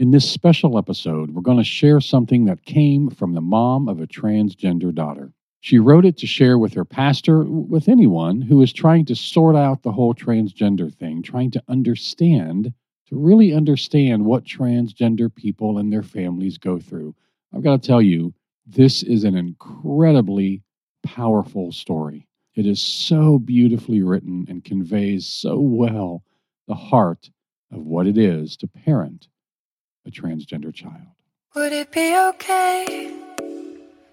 In this special episode, we're going to share something that came from the mom of a transgender daughter. She wrote it to share with her pastor, with anyone who is trying to sort out the whole transgender thing, trying to understand, to really understand what transgender people and their families go through. I've got to tell you, this is an incredibly powerful story. It is so beautifully written and conveys so well the heart of what it is to parent a transgender child. Would it be okay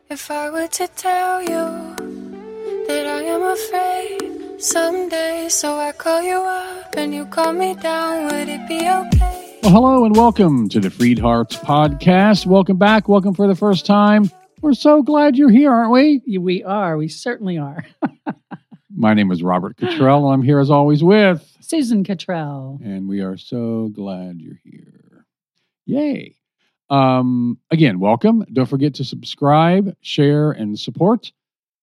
if I were to tell you that I am afraid someday? So I call you up and you call me down. Would it be okay? Well, hello and welcome to the Freed Hearts podcast. Welcome back. Welcome for the first time. We're so glad you're here, aren't we? We are. We certainly are. My name is Robert Cottrell, and I'm here as always with Susan Cottrell. and we are so glad you're here. Yay. Um, again, welcome. Don't forget to subscribe, share, and support.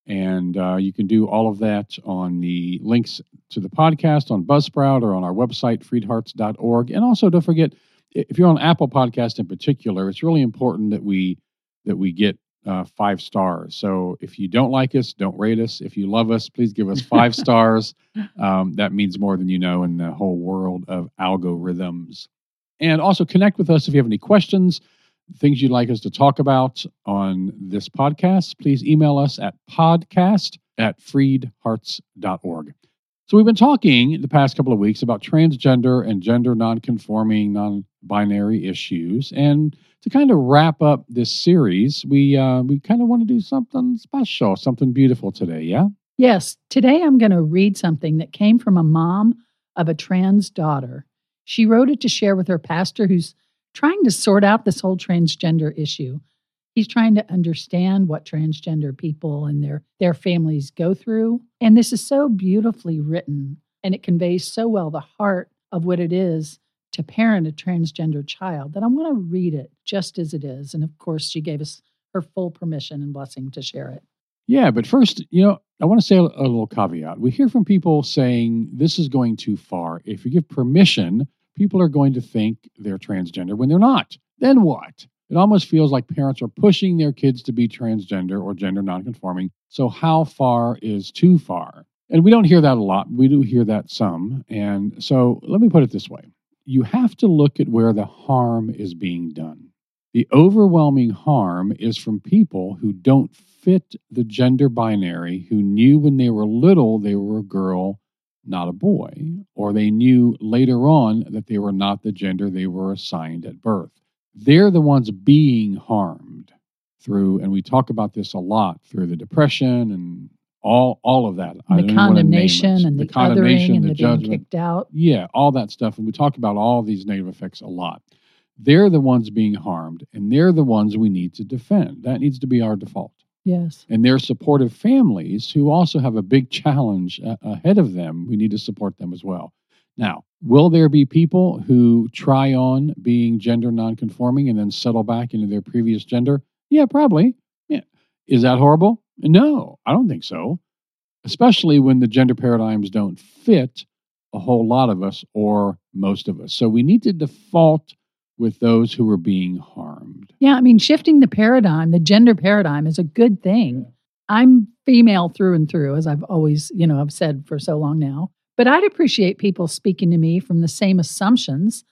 And uh, you can do all of that on the links to the podcast on Buzzsprout or on our website, freedhearts.org. And also, don't forget, if you're on Apple Podcast in particular, it's really important that we that we get uh, five stars. So if you don't like us, don't rate us. If you love us, please give us five stars. Um, that means more than you know in the whole world of algorithms. And also connect with us if you have any questions, things you'd like us to talk about on this podcast. Please email us at podcast at freedhearts.org. So we've been talking the past couple of weeks about transgender and gender nonconforming, non-binary issues, and to kind of wrap up this series, we uh, we kind of want to do something special, something beautiful today. Yeah. Yes, today I'm going to read something that came from a mom of a trans daughter. She wrote it to share with her pastor who's trying to sort out this whole transgender issue. He's trying to understand what transgender people and their their families go through, and this is so beautifully written and it conveys so well the heart of what it is to parent a transgender child that I want to read it just as it is. And of course, she gave us her full permission and blessing to share it. Yeah, but first, you know, I want to say a, a little caveat. We hear from people saying this is going too far. If you give permission, people are going to think they're transgender when they're not. Then what? It almost feels like parents are pushing their kids to be transgender or gender nonconforming. So, how far is too far? And we don't hear that a lot. We do hear that some. And so, let me put it this way you have to look at where the harm is being done. The overwhelming harm is from people who don't fit the gender binary, who knew when they were little they were a girl, not a boy, or they knew later on that they were not the gender they were assigned at birth. They're the ones being harmed through, and we talk about this a lot through the depression and all all of that. The don't even wanna name it. condemnation and the, condemnation, othering and the the, being judgment. kicked out. Yeah, all that stuff. And we talk about all these negative effects a lot. They're the ones being harmed, and they're the ones we need to defend. That needs to be our default. Yes. And their supportive families who also have a big challenge a- ahead of them, we need to support them as well. Now, will there be people who try on being gender nonconforming and then settle back into their previous gender? Yeah, probably. Yeah. Is that horrible? No, I don't think so. Especially when the gender paradigms don't fit a whole lot of us or most of us. So we need to default with those who are being harmed. Yeah. I mean, shifting the paradigm, the gender paradigm is a good thing. I'm female through and through, as I've always, you know, I've said for so long now. But I'd appreciate people speaking to me from the same assumptions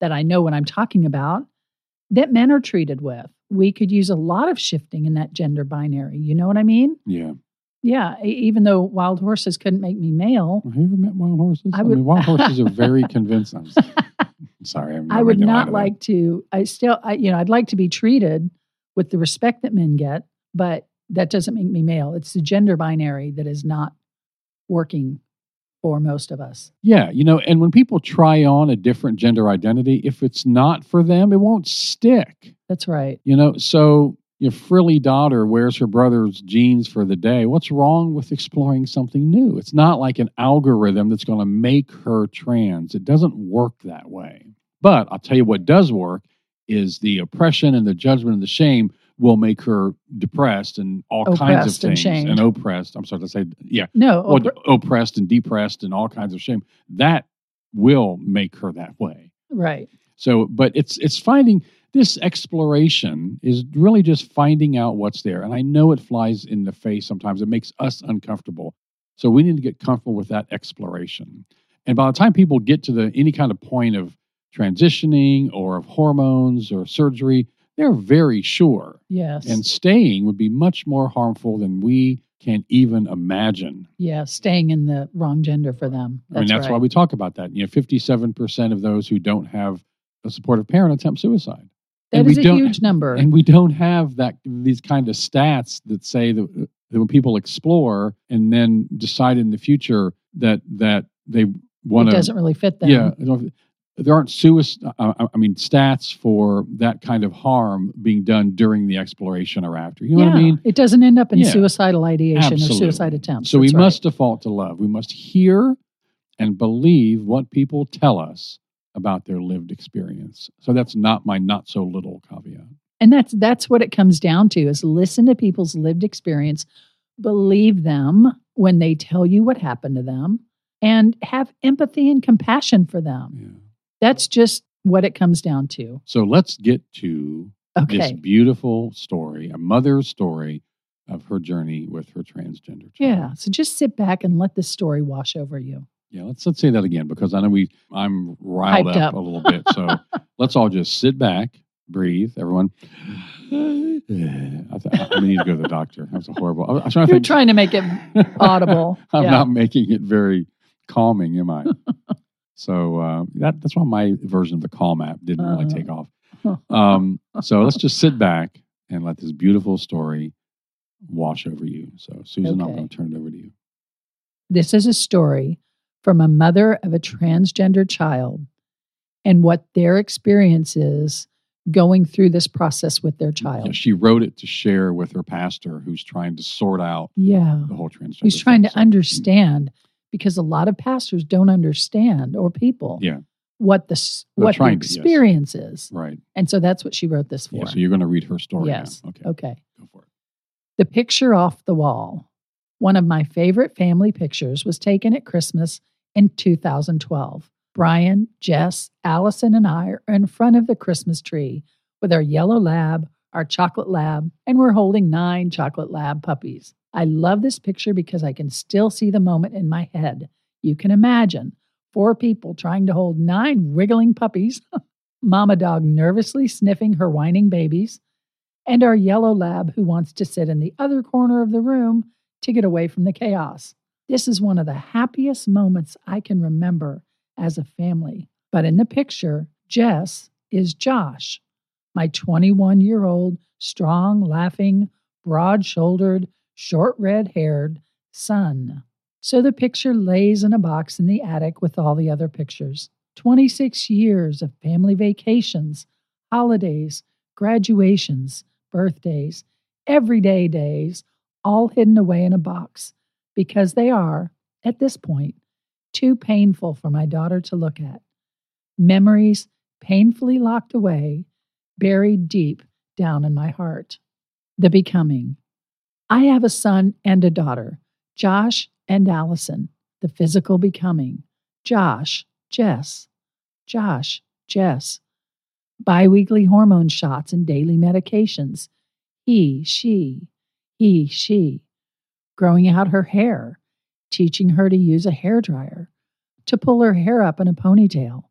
that I know what I'm talking about that men are treated with. We could use a lot of shifting in that gender binary. You know what I mean? Yeah. Yeah. Even though wild horses couldn't make me male, Have you ever met wild horses? I would- mean, wild horses are very convincing. Sorry. I'm I would not like to. I still, I, you know, I'd like to be treated with the respect that men get, but that doesn't make me male. It's the gender binary that is not working for most of us. Yeah, you know, and when people try on a different gender identity, if it's not for them, it won't stick. That's right. You know, so your frilly daughter wears her brother's jeans for the day. What's wrong with exploring something new? It's not like an algorithm that's going to make her trans. It doesn't work that way. But I'll tell you what does work is the oppression and the judgment and the shame will make her depressed and all kinds of things and shamed. oppressed. I'm sorry to say, yeah, No, or oppre- oppressed and depressed and all kinds of shame. That will make her that way. right. So, but it's it's finding this exploration is really just finding out what's there. And I know it flies in the face sometimes. It makes us uncomfortable. So we need to get comfortable with that exploration. And by the time people get to the any kind of point of transitioning or of hormones or surgery, they're very sure. Yes. And staying would be much more harmful than we can even imagine. yeah, staying in the wrong gender for them. I mean, that's right. why we talk about that. You know, 57% of those who don't have a supportive parent attempt suicide. That and is we a don't- huge number. And we don't have that these kind of stats that say that, uh, that when people explore and then decide in the future that that they want it to doesn't really fit them. yeah, there aren't suicide. Uh, uh, I I mean, stats for that kind of harm being done during the exploration or after. You know what I mean? It doesn't end up in Yeah. suicidal ideation Absolutely. or suicide attempts. So we right. must default to love. We must hear and believe what people tell us about their lived experience. So that's not my not so little caveat. And that's that's what it comes down to is listen to people's lived experience, believe them when they tell you what happened to them, and have empathy and compassion for them. Yeah. That's just what it comes down to. So let's get to this beautiful story, a mother's story of her journey with her transgender child. Yeah. So just sit back and let this story wash over you. Yeah, let's let's say that again because I know we I'm riled up, up. a little bit. So let's all just sit back, breathe, everyone. I, th- I need to go to the doctor. That was a horrible. I was trying to You're think. trying to make it audible. I'm yeah. not making it very calming, am I? so uh, that that's why my version of the Calm app didn't really Uh. take off. Um, so let's just sit back and let this beautiful story wash over you. So Susan, I'm going to turn it over to you. This is a story from a mother of a transgender child and what their experience is going through this process with their Yeah, child. she wrote it to share with her pastor, who's trying to sort out Yeah. the whole transgender. Who's trying to thing. So, mm-hmm. understand because a lot of pastors don't understand or people Yeah. what the They're what the trying to, yes. experience is. Right. And so that's what she wrote this for. Yeah. So you're going to read her story. now. Yes. Okay. Okay. Go for it. The picture off the wall. One of my favorite family pictures was taken at Christmas in 2012. Brian, Jess, Allison, and I are in front of the Christmas tree with our yellow lab, our chocolate lab, and we're holding nine chocolate lab puppies. I love this picture because I can still see the moment in my head. You can imagine four people trying to hold nine wriggling puppies, Mama Dog nervously sniffing her whining babies, and our yellow lab who wants to sit in the other corner of the room to get away from the chaos. This is one of the happiest moments I can remember as a family. But in the picture, Jess is Josh, my 21 year old, strong, laughing, broad shouldered, short red haired son. So the picture lays in a box in the attic with all the other pictures. 26 years of family vacations, holidays, graduations, birthdays, everyday days, all hidden away in a box because they are, at this point, too painful for my daughter to look at. Memories painfully locked away, buried deep down in my heart. The becoming. I have a son and a daughter, Josh and Allison, the physical becoming. Josh, Jess. Josh, Jess. Biweekly hormone shots and daily medications. He, she, he, she. Growing out her hair, teaching her to use a hair dryer, to pull her hair up in a ponytail.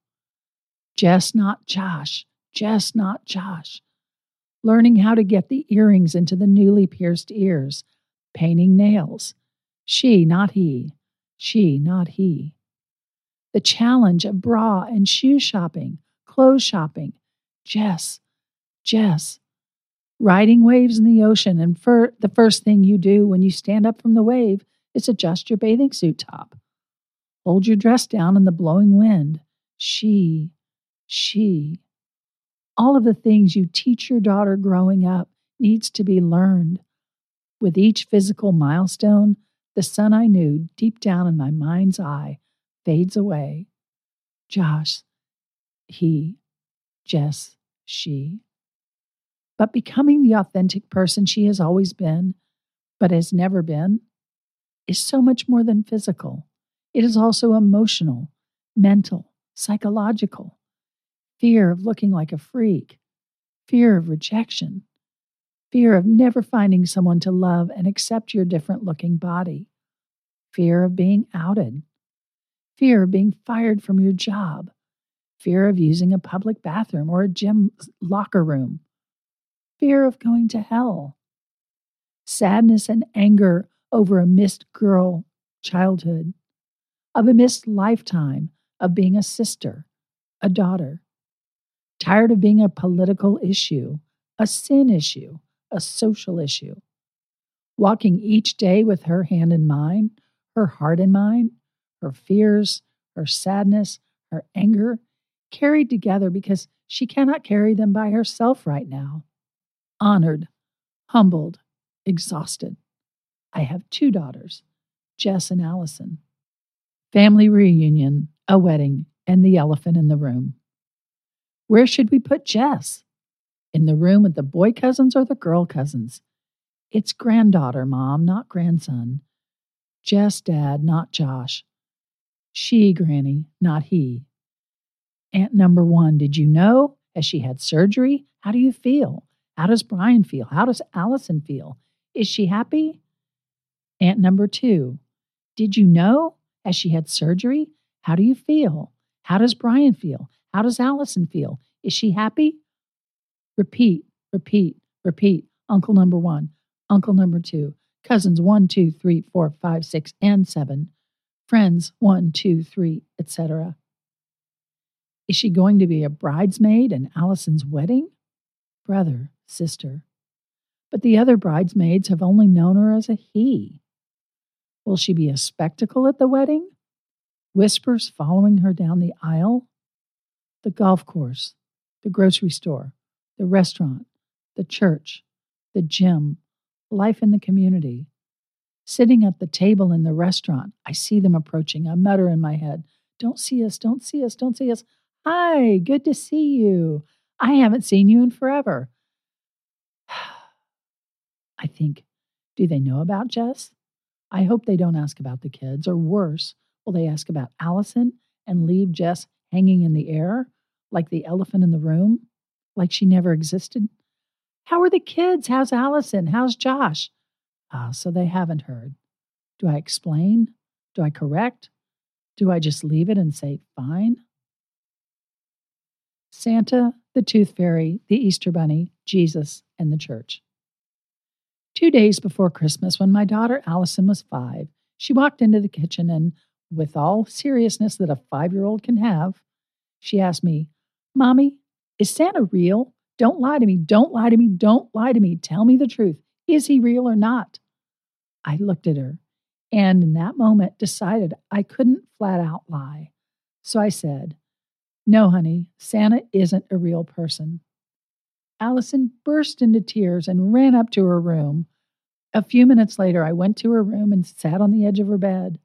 Jess, not Josh. Jess, not Josh. Learning how to get the earrings into the newly pierced ears, painting nails. She, not he. She, not he. The challenge of bra and shoe shopping, clothes shopping. Jess, Jess. Riding waves in the ocean, and for the first thing you do when you stand up from the wave is adjust your bathing suit top. Hold your dress down in the blowing wind. She, she. All of the things you teach your daughter growing up needs to be learned. With each physical milestone, the son I knew deep down in my mind's eye fades away. Josh, he, Jess, she. But becoming the authentic person she has always been, but has never been, is so much more than physical. It is also emotional, mental, psychological. fear of looking like a freak, fear of rejection, fear of never finding someone to love and accept your different looking body, fear of being outed, fear of being fired from your job, fear of using a public bathroom or a gym locker room, fear of going to hell, sadness and anger over a missed girl childhood, of a missed lifetime of being a sister, a daughter, tired of being a political issue, a sin issue, a social issue. Walking each day with her hand in mine, her heart in mine, her fears, her sadness, her anger, carried together because she cannot carry them by herself right now. Honored, humbled, exhausted. I have two daughters, Jess and Allison. Family reunion, a wedding, and the elephant in the room. Where should we put Jess? In the room with the boy cousins or the girl cousins? It's granddaughter, Mom, not grandson. Jess, Dad, not Josh. She, Granny, not he. Aunt number one, did you know? Has she had surgery? How do you feel? How does Brian feel? How does Allison feel? Is she happy? Aunt number two, did you know? Has she had surgery? How do you feel? How does Brian feel? How does Allison feel? Is she happy? Repeat, repeat, repeat. Uncle number one, uncle number two, cousins one, two, three, four, five, six, and seven, friends one, two, three, etc. Is she going to be a bridesmaid in Allison's wedding? Brother, sister. But the other bridesmaids have only known her as a he. Will she be a spectacle at the wedding? Whispers following her down the aisle? The golf course, the grocery store, the restaurant, the church, the gym, life in the community. Sitting at the table in the restaurant, I see them approaching. I mutter in my head, Don't see us, don't see us, don't see us. Hi, good to see you. I haven't seen you in forever. I think, do they know about Jess? I hope they don't ask about the kids, or worse, will they ask about Allison and leave Jess hanging in the air like the elephant in the room, like she never existed? How are the kids? How's Allison? How's Josh? Ah, so they haven't heard. Do I explain? Do I correct? Do I just leave it and say, fine? Santa, the Tooth Fairy, the Easter Bunny, Jesus, and the church. Two days before Christmas, when my daughter Allison was five, she walked into the kitchen and, with all seriousness that a five year old can have, she asked me, Mommy, is Santa real? Don't lie to me. Don't lie to me. Don't lie to me. Tell me the truth. Is he real or not? I looked at her and in that moment decided I couldn't flat out lie. So I said, no, honey, Santa isn't a real person. Allison burst into tears and ran up to her room. A few minutes later, I went to her room and sat on the edge of her bed.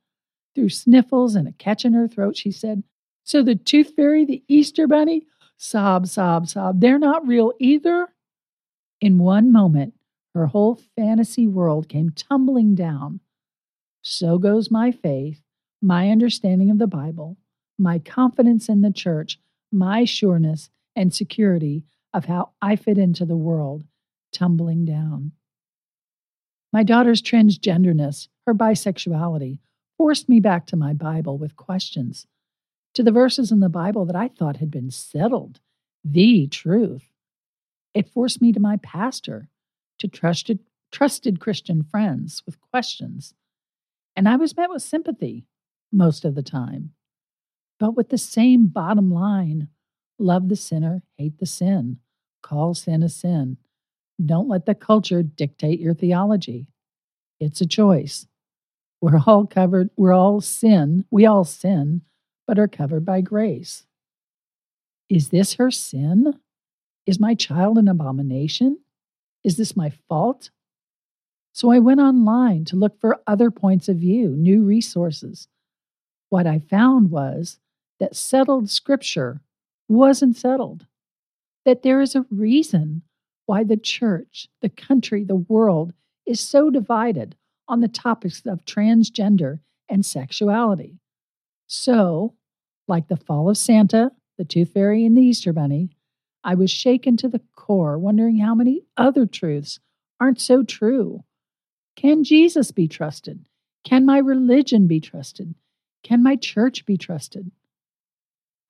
Through sniffles and a catch in her throat, she said, So the tooth fairy, the Easter bunny, sob, sob, sob, they're not real either? In one moment, her whole fantasy world came tumbling down. So goes my faith, my understanding of the Bible, my confidence in the church, my sureness and security of how I fit into the world tumbling down. My daughter's transgenderness, her bisexuality, forced me back to my Bible with questions, to the verses in the Bible that I thought had been settled, the truth. It forced me to my pastor, to trusted, trusted Christian friends with questions. And I was met with sympathy most of the time but with the same bottom line love the sinner, hate the sin, call sin a sin. Don't let the culture dictate your theology. It's a choice. We're all covered, we're all sin, we all sin, but are covered by grace. Is this her sin? Is my child an abomination? Is this my fault? So I went online to look for other points of view, new resources. What I found was that settled scripture wasn't settled, that there is a reason why the church, the country, the world is so divided on the topics of transgender and sexuality. So, like the fall of Santa the Tooth Fairy, and the Easter Bunny, I was shaken to the core, wondering how many other truths aren't so true. Can Jesus be trusted? Can my religion be trusted? Can my church be trusted?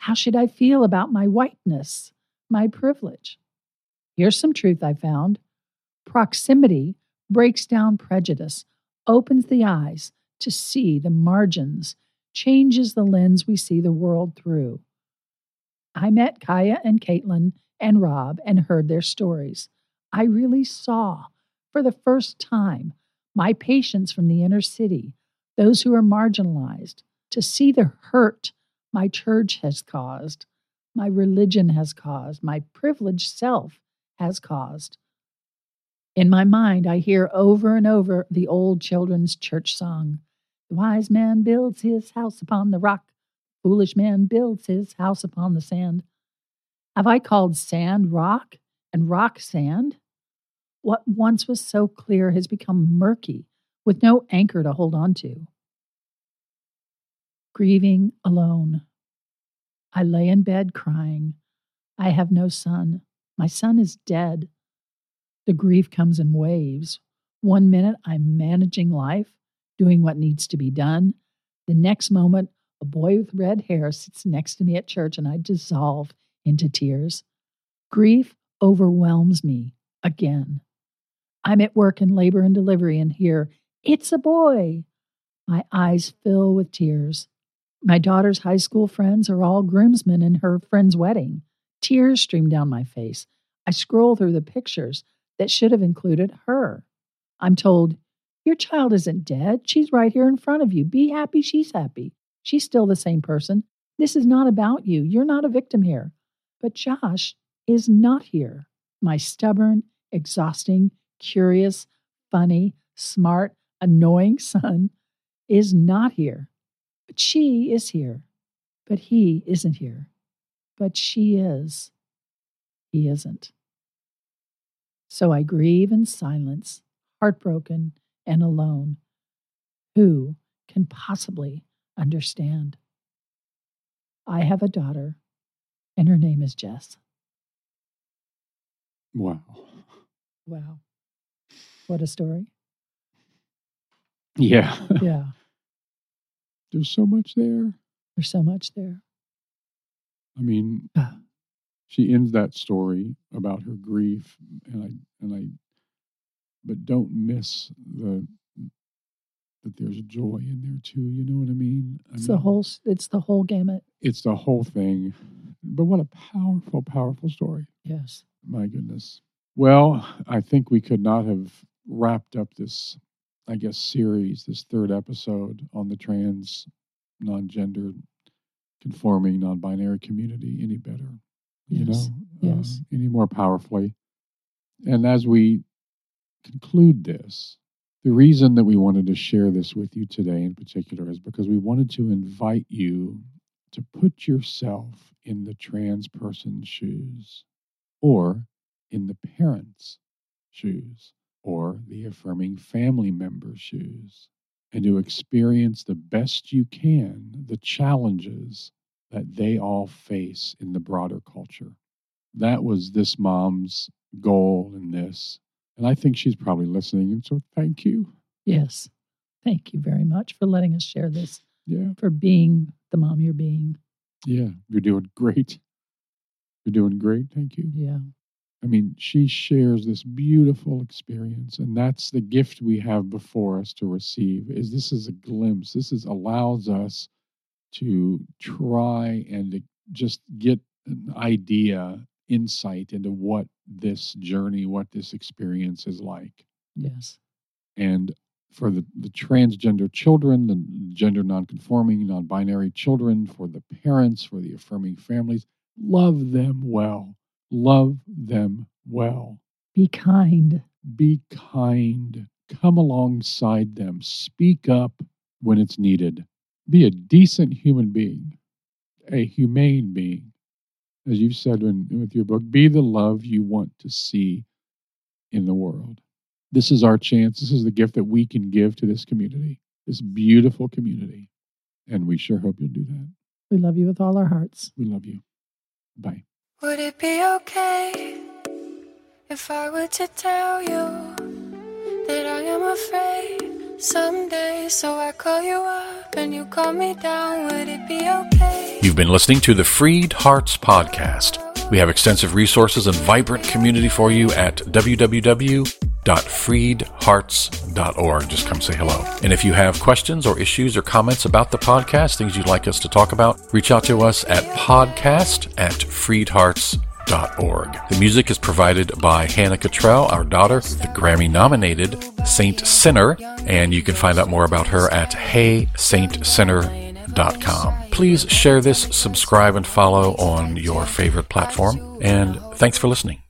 How should I feel about my whiteness, my privilege? Here's some truth I found proximity breaks down prejudice, opens the eyes to see the margins, changes the lens we see the world through. I met Kaya and Caitlin and Rob and heard their stories. I really saw, for the first time, my patients from the inner city, those who are marginalized, to see the hurt my church has caused, my religion has caused, my privileged self has caused. In my mind, I hear over and over the old children's church song The wise man builds his house upon the rock, foolish man builds his house upon the sand. Have I called sand rock and rock sand? What once was so clear has become murky with no anchor to hold on to. Grieving alone. I lay in bed crying. I have no son. My son is dead. The grief comes in waves. One minute I'm managing life, doing what needs to be done. The next moment, a boy with red hair sits next to me at church and I dissolve into tears. Grief overwhelms me again. I'm at work in labor and delivery and hear, It's a boy. My eyes fill with tears. My daughter's high school friends are all groomsmen in her friend's wedding. Tears stream down my face. I scroll through the pictures that should have included her. I'm told, Your child isn't dead. She's right here in front of you. Be happy she's happy. She's still the same person. This is not about you. You're not a victim here. But Josh is not here. My stubborn, exhausting, curious, funny, smart, annoying son is not here. But she is here. But he isn't here. But she is. He isn't. So I grieve in silence, heartbroken and alone. Who can possibly understand? I have a daughter and her name is Jess. Wow. Wow. What a story. Yeah. Yeah. There's so much there. There's so much there. I mean, Ah. she ends that story about her grief, and I and I, but don't miss the that there's joy in there too. You know what I mean? I It's the whole it's the whole gamut. It's the whole thing. But what a powerful, powerful story. Yes. My goodness. Well, I think we could not have wrapped up this, I guess, series, this third episode on the trans, non gender, conforming, non binary community any better. You Yes. know, Yes. uh, any more powerfully. And as we conclude this, the reason that we wanted to share this with you today in particular is because we wanted to invite you to put yourself in the trans person's shoes or in the parent's shoes or the affirming family member's shoes and to experience the best you can the challenges that they all face in the broader culture. That was this mom's goal in this. And I think she's probably listening. And so thank you. Yes. Thank you very much for letting us share this, Yeah. for being the mom you're being. Yeah. You're doing great. You're doing great. Thank you. Yeah. I mean, she shares this beautiful experience, and that's the gift we have before us to receive. Is this is a glimpse. This is allows us to try and to just get an idea, insight into what this journey, what this experience is like. Yes. And for the, the transgender children, the gender nonconforming, non binary children, for the parents, for the affirming families, love them well. Love them well. Be kind. Be kind. Come alongside them. Speak up when it's needed. Be a decent human being, a humane being. As you've said in, with your book, be the love you want to see in the world. This is our chance. This is the gift that we can give to this community, this beautiful community. And we sure hope you'll do that. We love you with all our hearts. We love you. Bye. Would it be okay if I were to tell you that I am afraid someday? So I call you up and you call me down. Would it be okay? You've been listening to the Freed Hearts Podcast. We have extensive resources and vibrant community for you at www.freedhearts.org. Just come say hello. And if you have questions or issues or comments about the podcast, things you'd like us to talk about, reach out to us at podcast at freedhearts.org. The music is provided by Hannah Cottrell, our daughter, the Grammy nominated Saint Sinner, and you can find out more about her at heysaintsinner.com. Please share this, subscribe, and follow on your favorite platform. And thanks for listening.